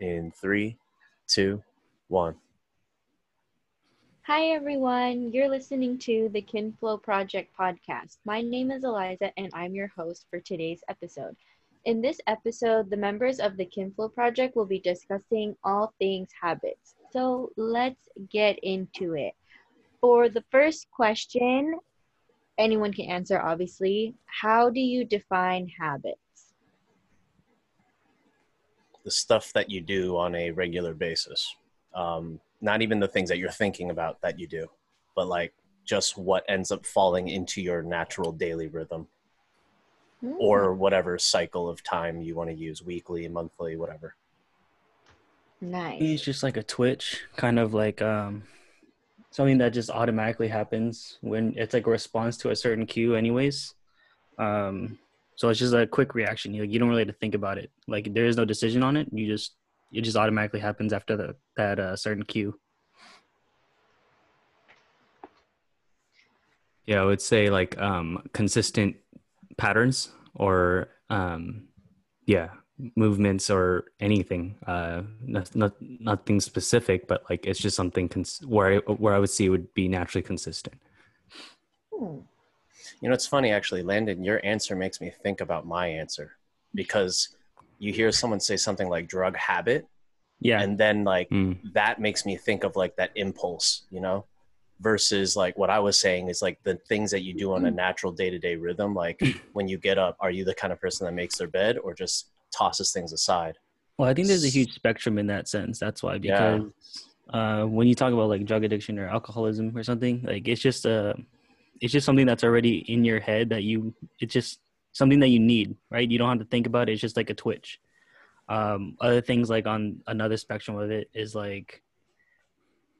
in three, two, one. Hi, everyone. You're listening to the KinFlo Project podcast. My name is Elyza, and I'm your host for today's episode. In this episode, the members of the KinFlo Project will be discussing all things habits. So let's get into it. For the first question, anyone can answer, obviously. How do you define habits? The stuff that you do on a regular basis. Um, not even the things that you're thinking about that you do, but like just what ends up falling into your natural daily rhythm mm. or whatever cycle of time you want to use weekly, monthly, whatever. Nice. It's just like a twitch, kind of like um, something that just automatically happens when it's like a response to a certain cue, anyways. Um, so it's just a quick reaction. You, you don't really have to think about it. Like there is no decision on it. You just it just automatically happens after the, that uh, certain cue. Yeah, I would say like um, consistent patterns or um, yeah movements or anything. Uh, not, not nothing specific, but like it's just something cons- where I, where I would see would be naturally consistent. Hmm. You know, it's funny actually, Landon. Your answer makes me think about my answer because you hear someone say something like drug habit yeah and then like mm. that makes me think of like that impulse you know versus like what i was saying is like the things that you do on a hmm. natural day-to-day rhythm like when you get up are you the kind of person that makes their bed or just tosses things aside well i think there's a huge spectrum in that sense that's why because yeah. uh, when you talk about like drug addiction or alcoholism or something like it's just a uh, it's just something that's already in your head that you it's just something that you need, right? You don't have to think about it. It's just like a twitch. Um, other things like on another spectrum of it is like,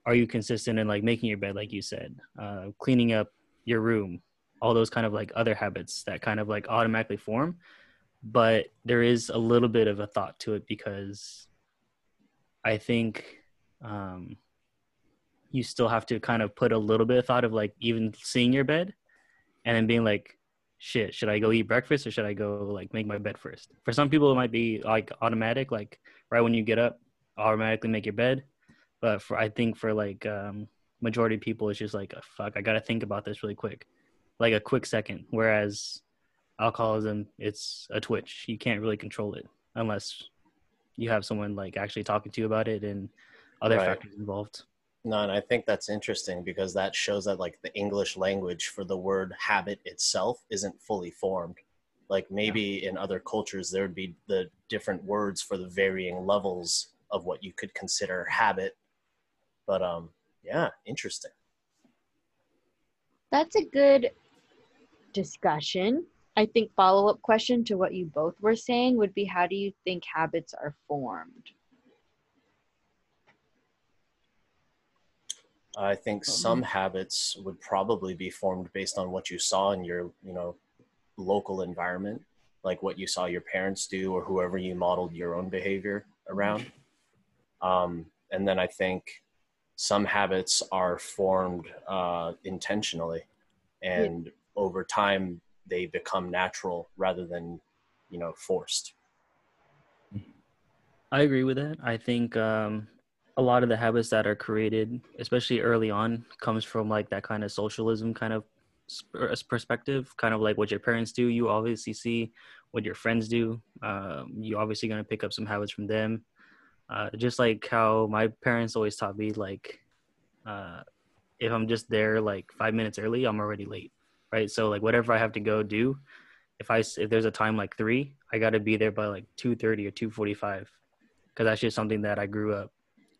are you consistent in like making your bed, like you said, uh, cleaning up your room, all those kind of like other habits that kind of like automatically form. But there is a little bit of a thought to it because I think um, you still have to kind of put a little bit of thought of like even seeing your bed and then being like, shit, should I go eat breakfast or should I go like make my bed first? For some people, it might be like automatic, like right when you get up, automatically make your bed. But for I think for like um, majority of people, it's just like oh, fuck, I gotta think about this really quick, like a quick second. Whereas alcoholism, it's a twitch. You can't really control it unless you have someone like actually talking to you about it and other right. factors involved. No, and I think that's interesting because that shows that like the English language for the word habit itself isn't fully formed. Like maybe yeah. in other cultures there would be the different words for the varying levels of what you could consider habit. But um yeah, interesting. That's a good discussion. I think follow up question to what you both were saying would be how do you think habits are formed? I think mm-hmm. some habits would probably be formed based on what you saw in your, you know, local environment, like what you saw your parents do or whoever you modeled your own behavior around. Um, and then I think some habits are formed uh, intentionally, and yeah. over time they become natural rather than, you know, forced. I agree with that. I think um, a lot of the habits that are created, especially early on, comes from like that kind of socialism kind of perspective, kind of like what your parents do. You obviously see what your friends do. Um, you're obviously going to pick up some habits from them. Uh, just like how my parents always taught me, like, uh, if I'm just there like five minutes early, I'm already late, right? So like whatever I have to go do, if I if there's a time like three, I got to be there by like two thirty or two forty five, because that's just something that I grew up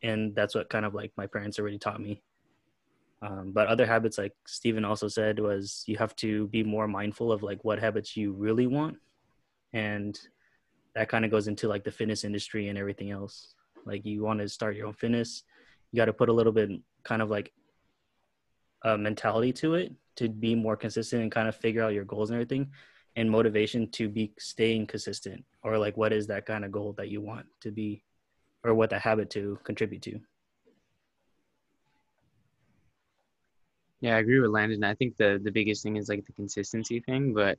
and that's what kind of like my parents already taught me. Um, but other habits like stephen also said was you have to be more mindful of like what habits you really want. And that kind of goes into like the fitness industry and everything else. Like you want to start your own fitness. You got to put a little bit kind of like a mentality to it to be more consistent and kind of figure out your goals and everything. And motivation to be staying consistent or like what is that kind of goal that you want to be or what the habit to contribute to. Yeah, I agree with Landon. I think the the biggest thing is like the consistency thing, but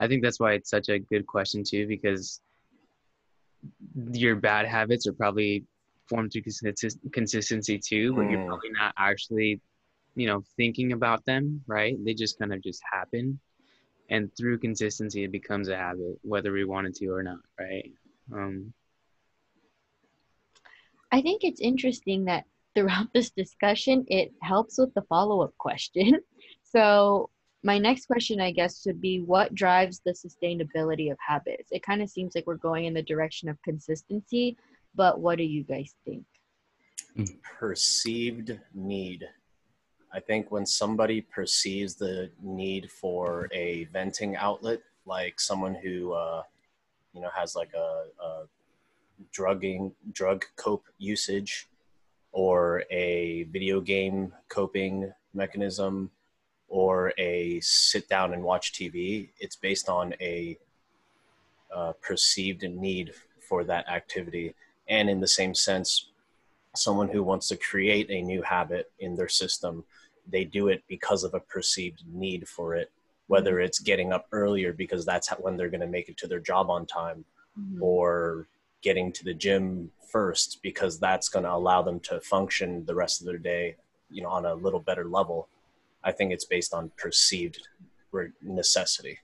I think that's why it's such a good question too because your bad habits are probably formed through consist- consistency too, but you're Mm. probably not actually, you know, thinking about them, right? They just kind of just happen. And through consistency, it becomes a habit, whether we wanted to or not, right? Um, I think it's interesting that throughout this discussion, it helps with the follow up question. So, my next question, I guess, would be what drives the sustainability of habits? It kind of seems like we're going in the direction of consistency, but what do you guys think? perceived need. I think when somebody perceives the need for a venting outlet, like someone who, uh, you know, has like a, a drugging drug cope usage, or a video game coping mechanism, or a sit down and watch TV, it's based on a uh, perceived need for that activity. And in the same sense, someone who wants to create a new habit in their system, they do it because of a perceived need for it, whether it's getting up earlier because that's how, when they're going to make it to their job on time, or getting to the gym first because that's going to allow them to function the rest of their day, you know, on a little better level. I think it's based on perceived necessity.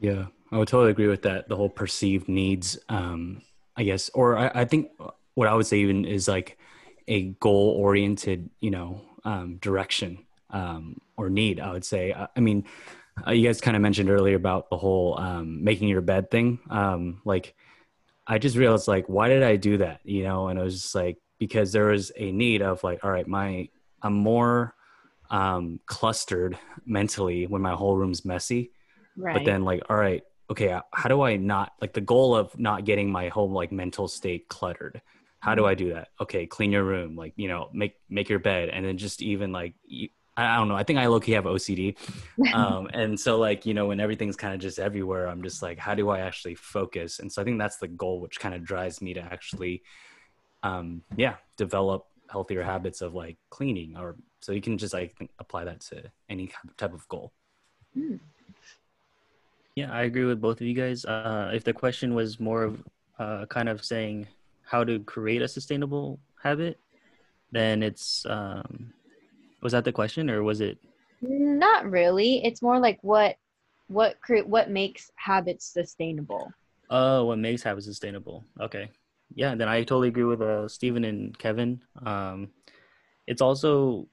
Yeah, I would totally agree with that. The whole perceived needs, um, I guess, or I, I think what I would say even is like a goal oriented, you know, um, direction um, or need. I would say. I, I mean, uh, you guys kind of mentioned earlier about the whole um, making your bed thing. Um, like, I just realized like, why did I do that? You know, and it was just like because there was a need of like, all right, my I'm more um, clustered mentally when my whole room's messy Right. but then like all right okay how do i not like the goal of not getting my whole like mental state cluttered how do i do that okay clean your room like you know make make your bed and then just even like I I don't know. I think I low key have OCD, um, and so like you know when everything's kind of just everywhere, I'm just like, how do I actually focus? And so I think that's the goal, which kind of drives me to actually, um, yeah, develop healthier habits of like cleaning, or so you can just like apply that to any type of goal. Yeah, I agree with both of you guys. Uh, if the question was more of uh, kind of saying how to create a sustainable habit, then it's um, was that the question or was it? Not really. It's more like what what create what makes habits sustainable. Oh, what makes habits sustainable? Okay, yeah. Then I totally agree with uh, Stephen and Kevin. Um, it's also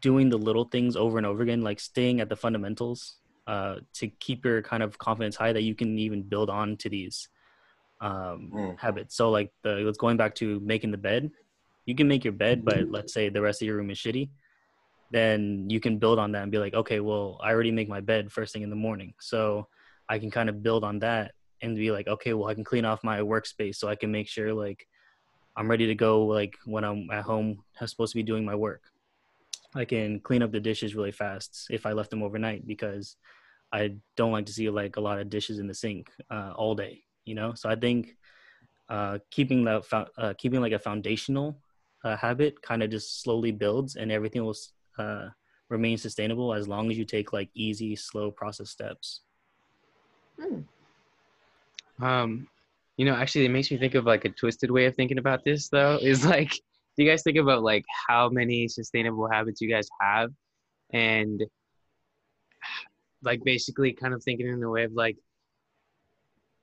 doing the little things over and over again, like staying at the fundamentals uh, to keep your kind of confidence high that you can even build on to these um, Mm. habits. So like the let's going back to making the bed. You can make your bed, but let's say the rest of your room is shitty. Then you can build on that and be like, okay, well, I already make my bed first thing in the morning, so I can kind of build on that and be like, okay, well, I can clean off my workspace so I can make sure like I'm ready to go like when I'm at home, I'm supposed to be doing my work. I can clean up the dishes really fast if I left them overnight because I don't like to see like a lot of dishes in the sink uh, all day, you know. So I think uh, keeping that uh, keeping like a foundational uh, habit kind of just slowly builds, and everything will uh, remain sustainable as long as you take like easy, slow process steps. Um, you know, actually, it makes me think of like a twisted way of thinking about this, though. Is like, do you guys think about like how many sustainable habits you guys have, and like basically kind of thinking in the way of like,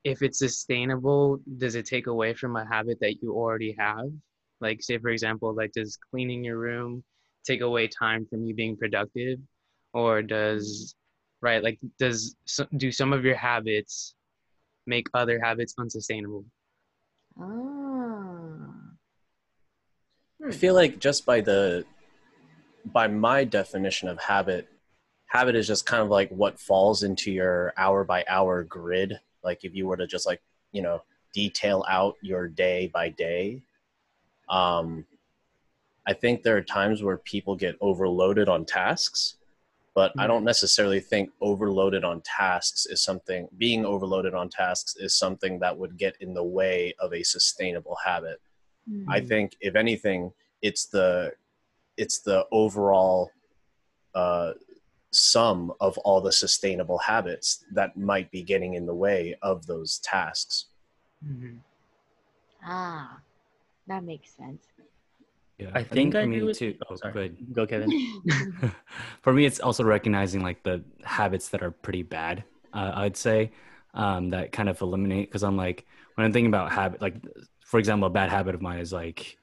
if it's sustainable, does it take away from a habit that you already have? Like, say for example, like does cleaning your room take away time from you being productive, or does right like does do some of your habits make other habits unsustainable. Ah. I feel like just by the by my definition of habit, habit is just kind of like what falls into your hour by hour grid. Like if you were to just like, you know, detail out your day by day. Um I think there are times where people get overloaded on tasks, but I don't necessarily think overloaded on tasks is something being overloaded on tasks is something that would get in the way of a sustainable habit. I think if anything, it's the it's the overall uh, sum of all the sustainable habits that might be getting in the way of those tasks. Ah, that makes sense. Yeah, I think I for agree me too. oh, Oh, sorry. go ahead. Go, Kevin. for me it's also recognizing like the habits that are pretty bad uh, i'd say um, that kind of eliminate because i'm like when i'm thinking about habit like for example a bad habit of mine is like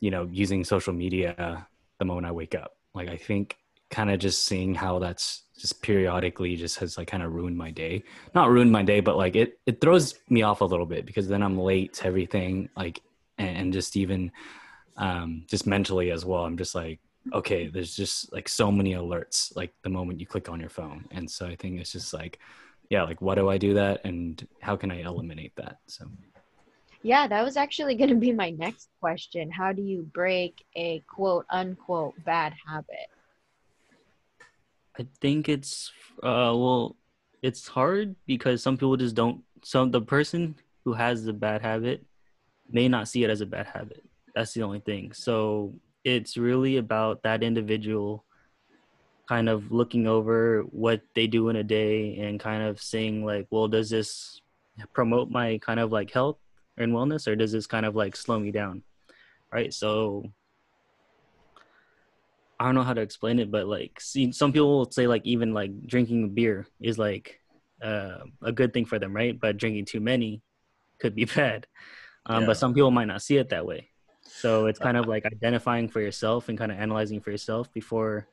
you know using social media the moment i wake up like i think kind of just seeing how that's just periodically just has like kind of ruined my day not ruined my day but like it it throws me off a little bit because then i'm late to everything like and, and just even um just mentally as well i'm just like okay there's just like so many alerts like the moment you click on your phone and so i think it's just like yeah like why do i do that and how can i eliminate that so Yeah, that was actually going to be my next question. How do you break a quote unquote bad habit? I think it's uh well, it's hard because some people just don't. Some the person who has the bad habit may not see it as a bad habit. That's the only thing. So it's really about that individual kind of looking over what they do in a day and kind of seeing like, well, does this promote my kind of like health and wellness or does this kind of like slow me down? Right. So I don't know how to explain it, but like, see, some people will say like even like drinking beer is like uh, a good thing for them, right? But drinking too many could be bad. Um, Yeah. But some people might not see it that way. So it's kind of like identifying for yourself and kind of analyzing for yourself before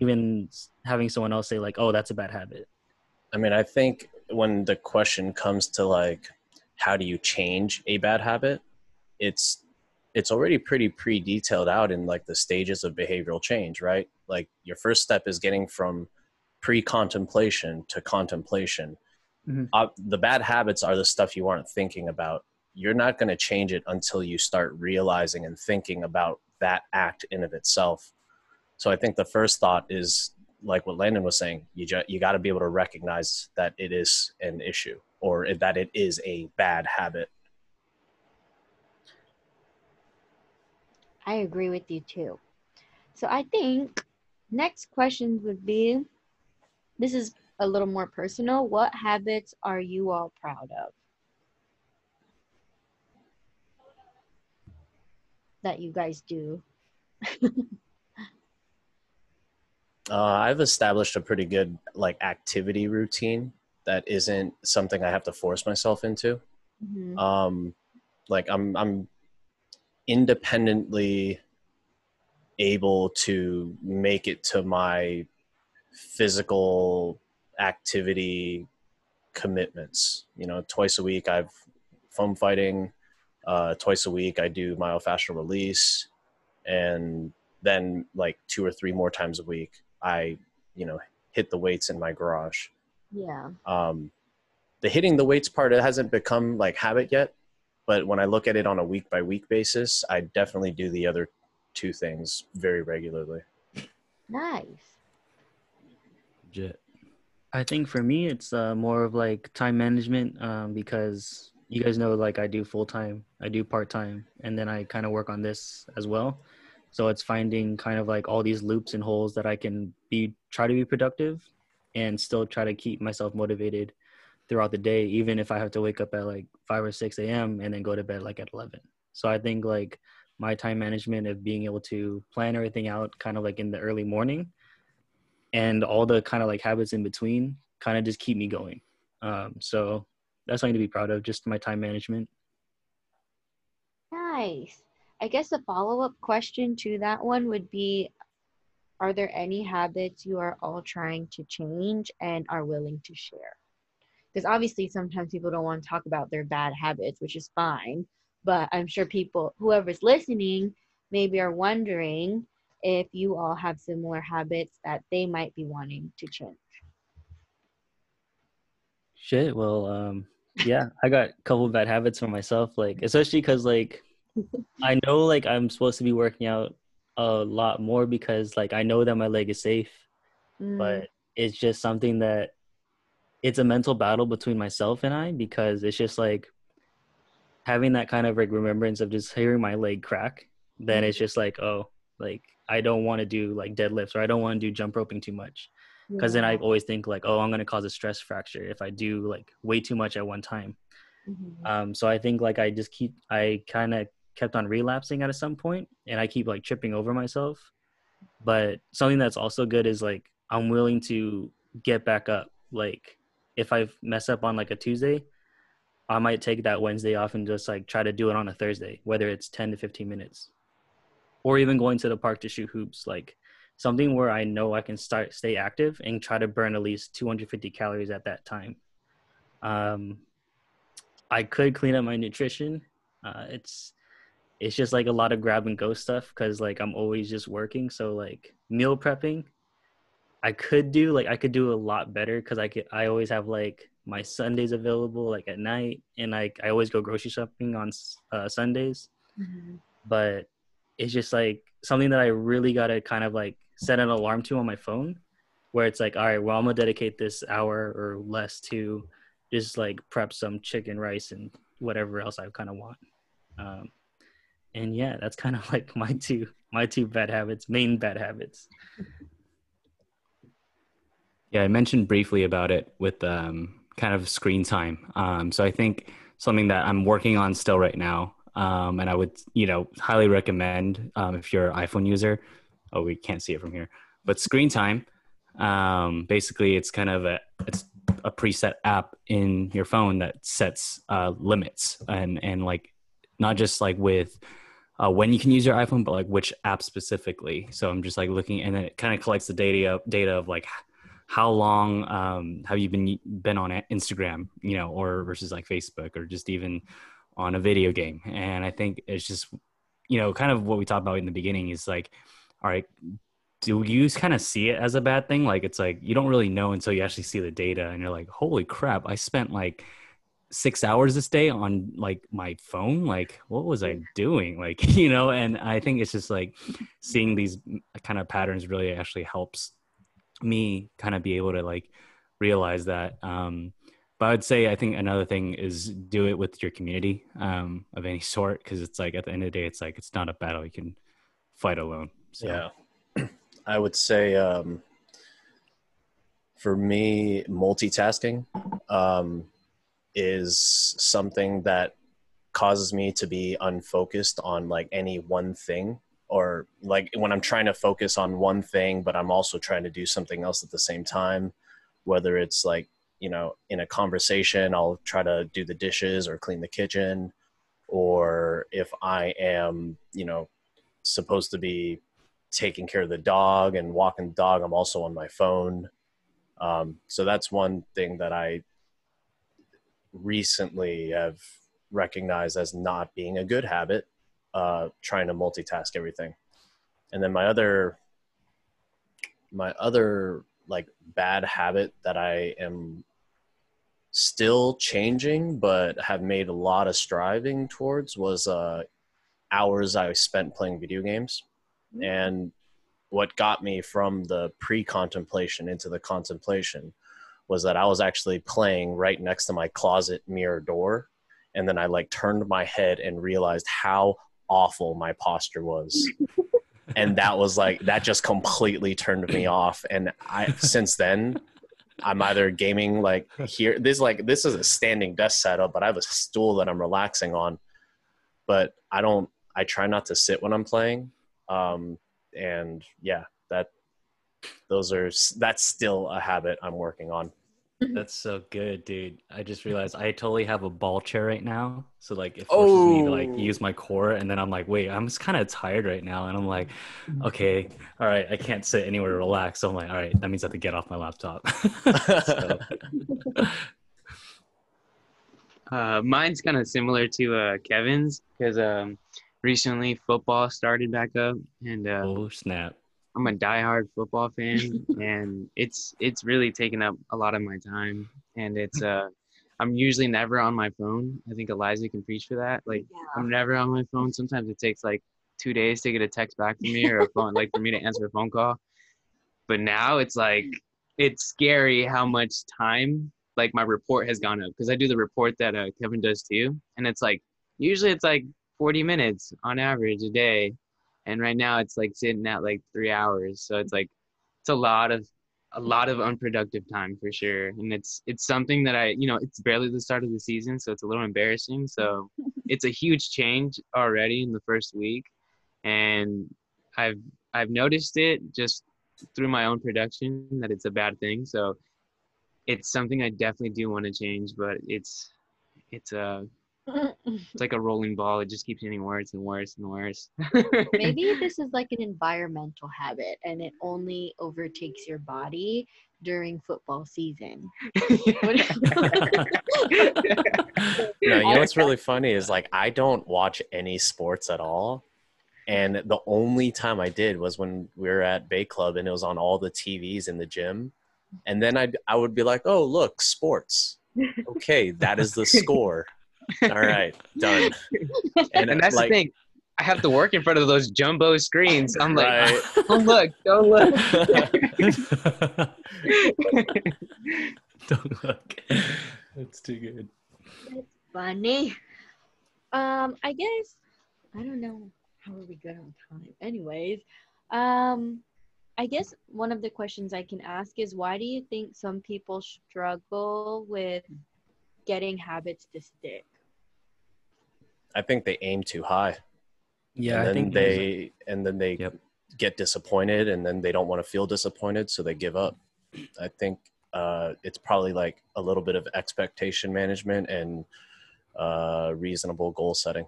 even having someone else say like, "Oh, that's a bad habit." I mean, I think when the question comes to like, how do you change a bad habit? It's it's already pretty pre-detailed out in like the stages of behavioral change, right? Like your first step is getting from pre-contemplation to contemplation. Mhm. Uh, the bad habits are the stuff you aren't thinking about. You're not going to change it until you start realizing and thinking about that act in of itself. So I think the first thought is like what Landon was saying, you ju- you got to be able to recognize that it is an issue or that it is a bad habit. I agree with you too. So I think next question would be this is a little more personal. What habits are you all proud of? That you guys do. Uh, I've established a pretty good like activity routine that isn't something I have to force myself into. Mhm. Um, like I'm I'm independently able to make it to my physical activity commitments. You know, twice a week I've foam fighting. Uh, twice a week I do myofascial release, and then like two or three more times a week I, you know, hit the weights in my garage. Yeah. Um, the hitting the weights part it hasn't become like habit yet, but when I look at it on a week by week basis, I definitely do the other two things very regularly. Nice. legit I think for me, it's uh, more of like time management um, because you guys know, like I do full time, I do part time, and then I kind of work on this as well. So it's finding kind of like all these loops and holes that I can be try to be productive and still try to keep myself motivated throughout the day, even if I have to wake up at like five or six a.m. and then go to bed like at eleven. So I think like my time management of being able to plan everything out kind of like in the early morning and all the kind of like habits in between kind of just keep me going. Um, so that's something to be proud of, just my time management. Nice. I guess a follow up question to that one would be Are there any habits you are all trying to change and are willing to share? Because obviously, sometimes people don't want to talk about their bad habits, which is fine. But I'm sure people, whoever's listening, maybe are wondering if you all have similar habits that they might be wanting to change. Shit. Well, um, yeah, I got a couple of bad habits for myself, like especially because like I know like I'm supposed to be working out a lot more because like I know that my leg is safe, Mm, but it's just something that it's a mental battle between myself and I because it's just like having that kind of like remembrance of just hearing my leg crack. Then it's just like, oh, like I don't want to do like deadlifts or I don't want to do jump roping too much because then I always think like, oh, I'm gonna cause a stress fracture if I do like way too much at one time. Mhm. Um, so I think like I just keep I kind of kept on relapsing at some point, and I keep like tripping over myself. But something that's also good is like I'm willing to get back up. Like if I mess up on like a Tuesday, I might take that Wednesday off and just like try to do it on a Thursday, whether it's 10 to 15 minutes, or even going to the park to shoot hoops. Like something where I know I can start stay active and try to burn at least 250 calories at that time. Um, I could clean up my nutrition. Uh, it's it's just like a lot of grab and go stuff because like I'm always just working. So like meal prepping, I could do like I could do a lot better because I could I always have like my Sundays available like at night and like I always go grocery shopping on uh, Sundays. Mhm. But it's just like something that I really gotta kind of like set an alarm to on my phone, where it's like all right, well I'm gonna dedicate this hour or less to just like prep some chicken rice and whatever else I kind of want. Um, and yeah, that's kind of like my two my two bad habits, main bad habits. Yeah, I mentioned briefly about it with um, kind of screen time. Um, so I think something that I'm working on still right now, um, and I would you know highly recommend um, if you're an iPhone user. Oh, we can't see it from here, but screen time. Um, basically, it's kind of a it's a preset app in your phone that sets uh, limits and and like not just like with uh, when you can use your iPhone, but like which app specifically. So I'm just like looking, and then it kind of collects the data data of like how long um, have you been been on Instagram, you know, or versus like Facebook, or just even on a video game. And I think it's just you know kind of what we talked about in the beginning is like, all right, do you kind of see it as a bad thing? Like it's like you don't really know until you actually see the data, and you're like, holy crap, I spent like six hours this day on like my phone? Like what was i doing? Like you know and i think it's just like seeing these kind of patterns really actually helps me kind of be able to like realize that um but i would say i think another thing is do it with your community um of any sort because it's like at the end of the day it's like it's not a battle you can fight alone so Yeah. I would say um, for me, multitasking um, is something that causes me to be unfocused on like any one thing or like when I'm trying to focus on one thing, but I'm also trying to do something else at the same time, whether it's like, you know, in a conversation, I'll try to do the dishes or clean the kitchen, or if I am, you know, supposed to be taking care of the dog and walking the dog, I'm also on my phone. Um, so that's one thing that I recently have recognized as not being a good habit, uh, trying to multitask everything. And then my other, my other like bad habit that I am still changing, but have made a lot of striving towards was uh, hours I spent playing video games. And what got me from the pre contemplation into the contemplation was that I was actually playing right next to my closet mirror door. And then I like turned my head and realized how awful my posture was. and that was like, that just completely turned me off. And I, since then, I'm either gaming like here. This like this is a standing desk setup, but I have a stool that I'm relaxing on. But I don't. I try not to sit when I'm playing. Um, and yeah, that those are that's still a habit I'm working on. That's so good, dude. I just realized I totally have a ball chair right now. So like it forces me to like Oh. use my core and then I'm like, wait, I'm just kind of tired right now. And I'm like, okay, all right, I can't sit anywhere to relax. So I'm like, all right, that means I have to get off my laptop. Uh, mine's kind of similar to uh, Kevin's because um, recently football started back up, and uh, oh snap. I'm a diehard football fan, and it's it's really taken up a lot of my time. And it's uh, I'm usually never on my phone. I think Elyza can preach for that. Like I'm never on my phone. Sometimes it takes like two days to get a text back from me or a phone, like for me to answer a phone call. But now it's like it's scary how much time like my report has gone up because I do the report that uh, Kevin does too, and it's like usually it's like 40 minutes on average a day, and right now it's like sitting at like three hours. So it's like it's a lot of a lot of unproductive time for sure. And it's it's something that i you know it's barely the start of the season so it's a little embarrassing. So it's a huge change already in the first week. And i've i've noticed it just through my own production that it's a bad thing. So it's something i definitely do want to change but it's it's a it's like a rolling ball it just keeps getting worse and worse and worse Maybe this is like an environmental habit and it only overtakes your body during football season. No, you know what's really funny is like I don't watch any sports at all. And the only time I did was when we were at Bay Club and it was on all the TVs in the gym. And then I I would be like, "Oh, look, sports." Okay, that is the score. All right, done. and, that's like, the thing i have to work in front of those jumbo screens i'm like Right. don't look don't look Don't look. That's too good. That's funny. Um, I guess I don't know how are we good on time. Anyways, um, I guess one of the questions I can ask is why do you think some people struggle with getting habits to stick? I think they aim too high. Yeah, and I then they and then they Yep. get disappointed and then they don't want to feel disappointed so they give up i think uh, it's probably like a little bit of expectation management and uh, reasonable goal setting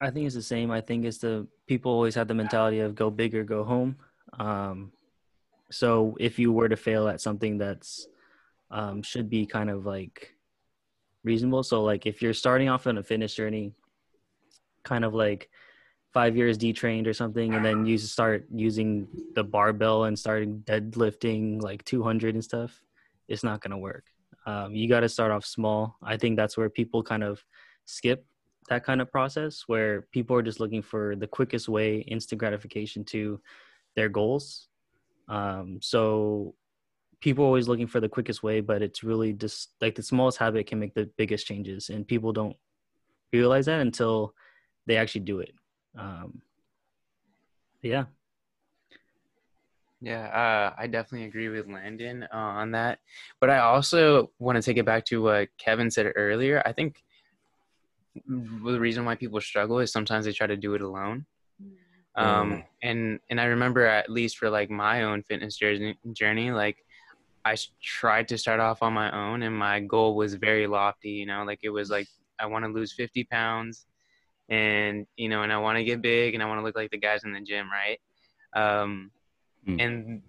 I think it's the same. I think it's the people always have the mentality of go big or go home. Um, so if you were to fail at something that's um, should be kind of like reasonable. So like if you're starting off on a fitness journey, kind of like five years detrained or something, and then you start using the barbell and starting deadlifting like 200 and stuff, it's not gonna work. Um, you got to start off small. I think that's where people kind of skip that kind of process where people are just looking for the quickest way, instant gratification to their goals. Um, so people are always looking for the quickest way, but it's really just like the smallest habit can make the biggest changes, and people don't realize that until they actually do it. Um, yeah, Yeah, uh, I definitely agree with Landon uh, on that. But I also want to take it back to what Kevin said earlier. I think the reason why people struggle is sometimes they try to do it alone. Um, and and I remember at least for like my own fitness journey, journey, like I tried to start off on my own, and my goal was very lofty. You know, like it was like I want to lose 50 pounds, and you know, and I want to get big, and I want to look like the guys in the gym, right? Um, Mm. and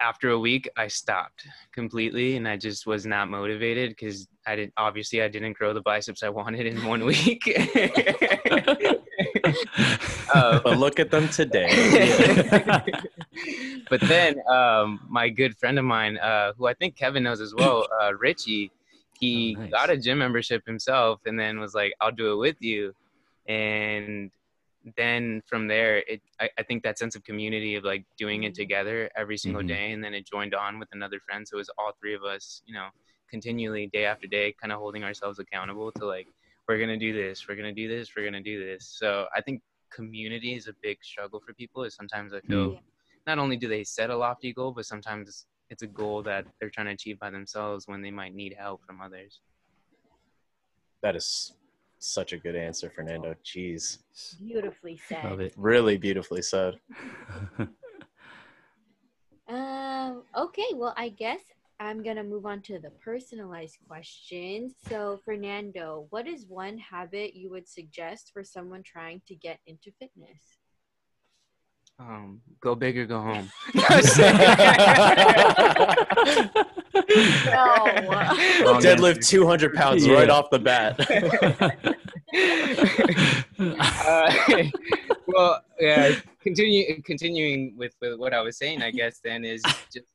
after a week i stopped completely and i just was not motivated because i didn't. obviously i didn't grow the biceps i wanted in one week Uh, but look at them today but then um, my good friend of mine uh, who i think kevin knows as well uh, richie he Oh, nice. got a gym membership himself and then was like i'll do it with you and then from there it I, I think that sense of community of like doing it together every single Mhm. day and then it joined on with another friend so it was all three of us you know continually day after day kind of holding ourselves accountable to like we're gonna do this we're gonna do this we're gonna do this. So i think community is a big struggle for people is sometimes i feel not only do they set a lofty goal but sometimes it's a goal that they're trying to achieve by themselves when they might need help from others. That is such a good answer fernando. Jeez. Beautifully said. love it. really beautifully said. Um, okay, well, I guess I'm going to move on to the personalized questions. So, Fernando, what is one habit you would suggest for someone trying to get into fitness? um, go big or go home No. deadlift 200 pounds Yeah. right off the bat uh, well, yeah. Continue, continuing with, with what I was saying, I guess then is just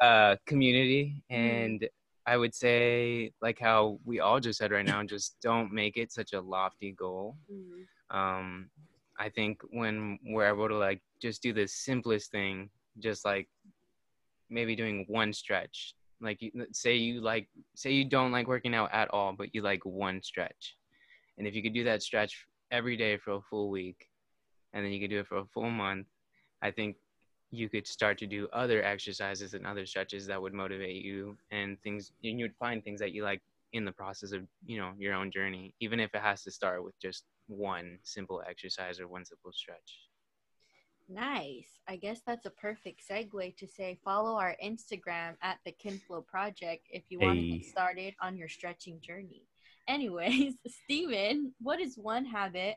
uh, community, and I would say like how we all just said right now, just don't make it such a lofty goal. Mm, Um, I think when we're able to like just do the simplest thing, just like maybe doing one stretch. Like you, say you like say you don't like working out at all, but you like one stretch, and if you could do that stretch every day for a full week, and then you could do it for a full month, I think you could start to do other exercises and other stretches that would motivate you and things and you'd find things that you like in the process of you know your own journey even if it has to start with just one simple exercise or one simple stretch Nice. I guess that's a perfect segue to say follow our Instagram at the KinFlo Project if you want to get started on your stretching journey. Anyways, Stephen, what is one habit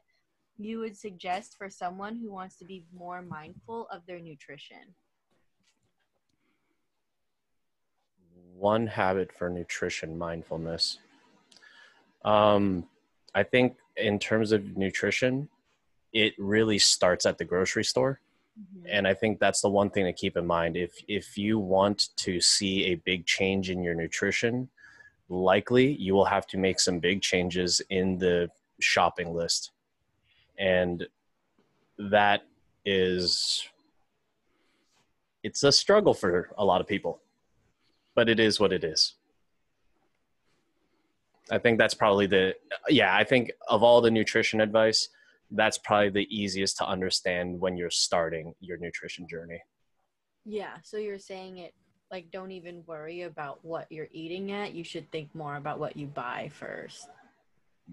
you would suggest for someone who wants to be more mindful of their nutrition? one habit for nutrition mindfulness. Um i think in terms of nutrition it really starts at the grocery store. And i think that's the one thing to keep in mind. If if you want to see a big change in your nutrition likely you will have to make some big changes in the shopping list and that is it's a struggle for a lot of people but it is what it is i think that's probably the yeah i think of all the nutrition advice that's probably the easiest to understand when you're starting your nutrition journey Yeah, so you're saying it like don't even worry about what you're eating at. You should think more about what you buy first.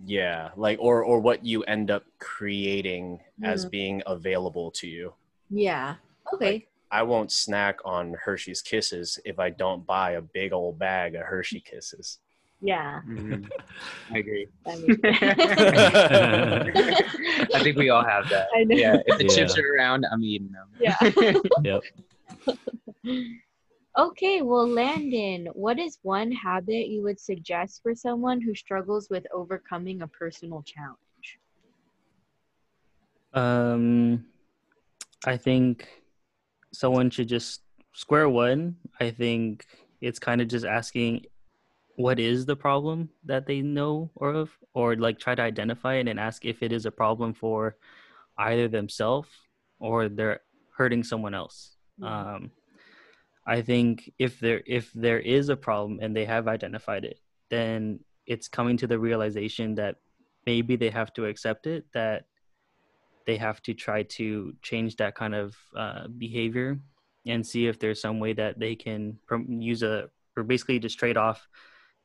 Yeah like or or what you end up creating as Mhm. being available to you Yeah. Okay. Like, i won't snack on hershey's kisses if i don't buy a big old bag of hershey kisses yeah. i agree i think we all have that I know. yeah if the Yeah. chips are around i'm eating them Yeah. Yep. Okay, well, Landon, what is one habit you would suggest for someone who struggles with overcoming a personal challenge? Um, I think someone should just square one. I think it's kind of just asking what is the problem that they know or of, or like try to identify it and ask if it is a problem for either themselves or they're hurting someone else. Um, I think if there if there is a problem and they have identified it, then it's coming to the realization that maybe they have to accept it that they have to try to change that kind of uh, behavior and see if there's some way that they can prom- use a or basically just trade off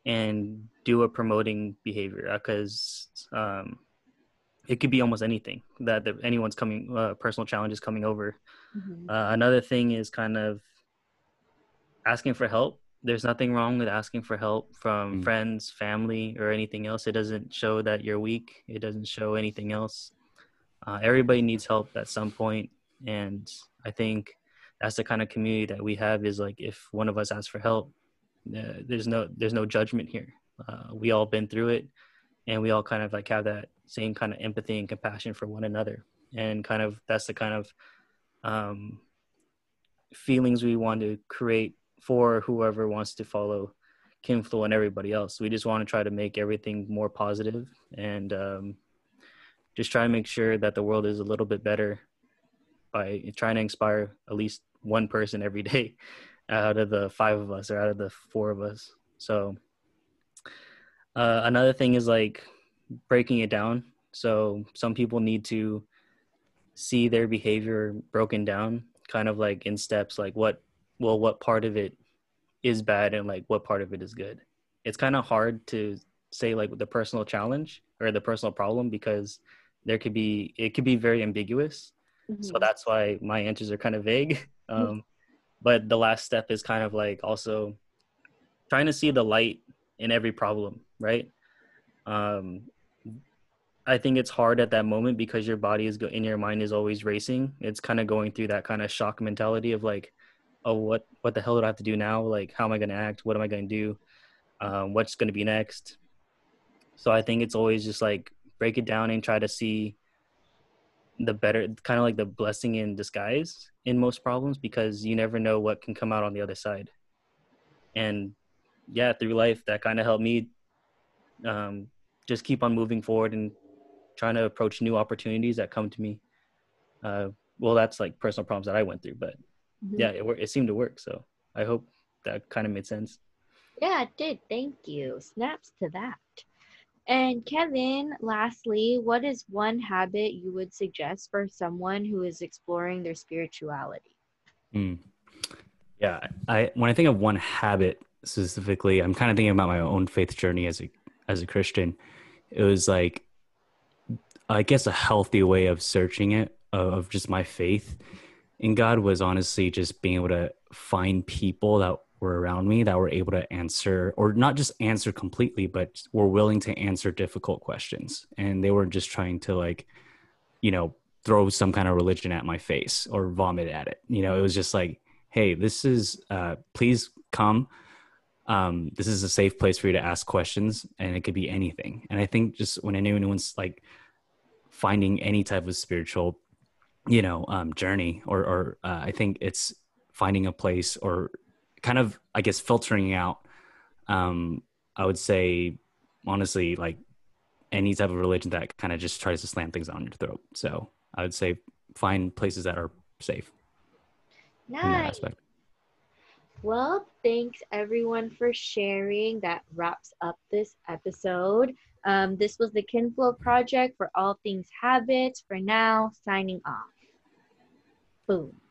and do a promoting behavior because um, it could be almost anything that, anyone's coming uh, personal challenges coming over Mhm. uh, another thing is kind of asking for help. There's nothing wrong with asking for help from Mm. friends, family, or anything else. It doesn't show that you're weak. It doesn't show anything else. Uh, everybody needs help at some point, and I think that's the kind of community that we have. Is like if one of us asks for help, uh, there's no there's no judgment here. Uh, we all been through it, and we all kind of like have that same kind of empathy and compassion for one another, and kind of that's the kind of um, feelings we want to create for whoever wants to follow KinFlo and everybody else. We just want to try to make everything more positive and um, just try to make sure that the world is a little bit better by trying to inspire at least one person every day out of the five of us or out of the four of us. So uh, another thing is like breaking it down. So some people need to see their behavior broken down kind of like in steps like what well what part of it is bad and like what part of it is good. It's kind of hard to say like the personal challenge or the personal problem because there could be it could be very ambiguous. So Mhm. that's why my answers are kind of vague. Um, but the last step is kind of like also trying to see the light in every problem right? Um, i think it's hard at that moment because your body is go- in your mind is always racing. It's kind of going through that kind of shock mentality of like oh what what the hell do i have to do now? Like how am i going to act? What am i going to do? Um, what's going to be next? So i think it's always just like break it down and try to see the better kind of like the blessing in disguise in most problems because you never know what can come out on the other side. And yeah through life that kind of helped me um, just keep on moving forward and trying to approach new opportunities that come to me. Uh, well that's like personal problems that i went through but Mhm. yeah it, wor- it seemed to work so i hope that kind of made sense Yeah, it did. Thank you. Snaps to that. And Kevin, lastly, what is one habit you would suggest for someone who is exploring their spirituality? Mm. Yeah, I when I think of one habit specifically, I'm kind of thinking about my own faith journey as a as a Christian. It was like, I guess, a healthy way of searching it of just my faith in God was honestly just being able to find people that were around me that were able to answer or not just answer completely but were willing to answer difficult questions. And they weren't just trying to like you know throw some kind of religion at my face or vomit at it. You know it was just like hey this is uh please come. Um this is a safe place for you to ask questions and it could be anything. And i think just when anyone's like finding any type of spiritual you know um journey or or uh, i think it's finding a place or kind of i guess filtering out um i would say honestly like any type of religion that kind of just tries to slam things down your throat. So i would say find places that are safe nice. well thanks everyone for sharing. That wraps up this episode. Um, this was the KinFlo project for all things habits. For now signing off boom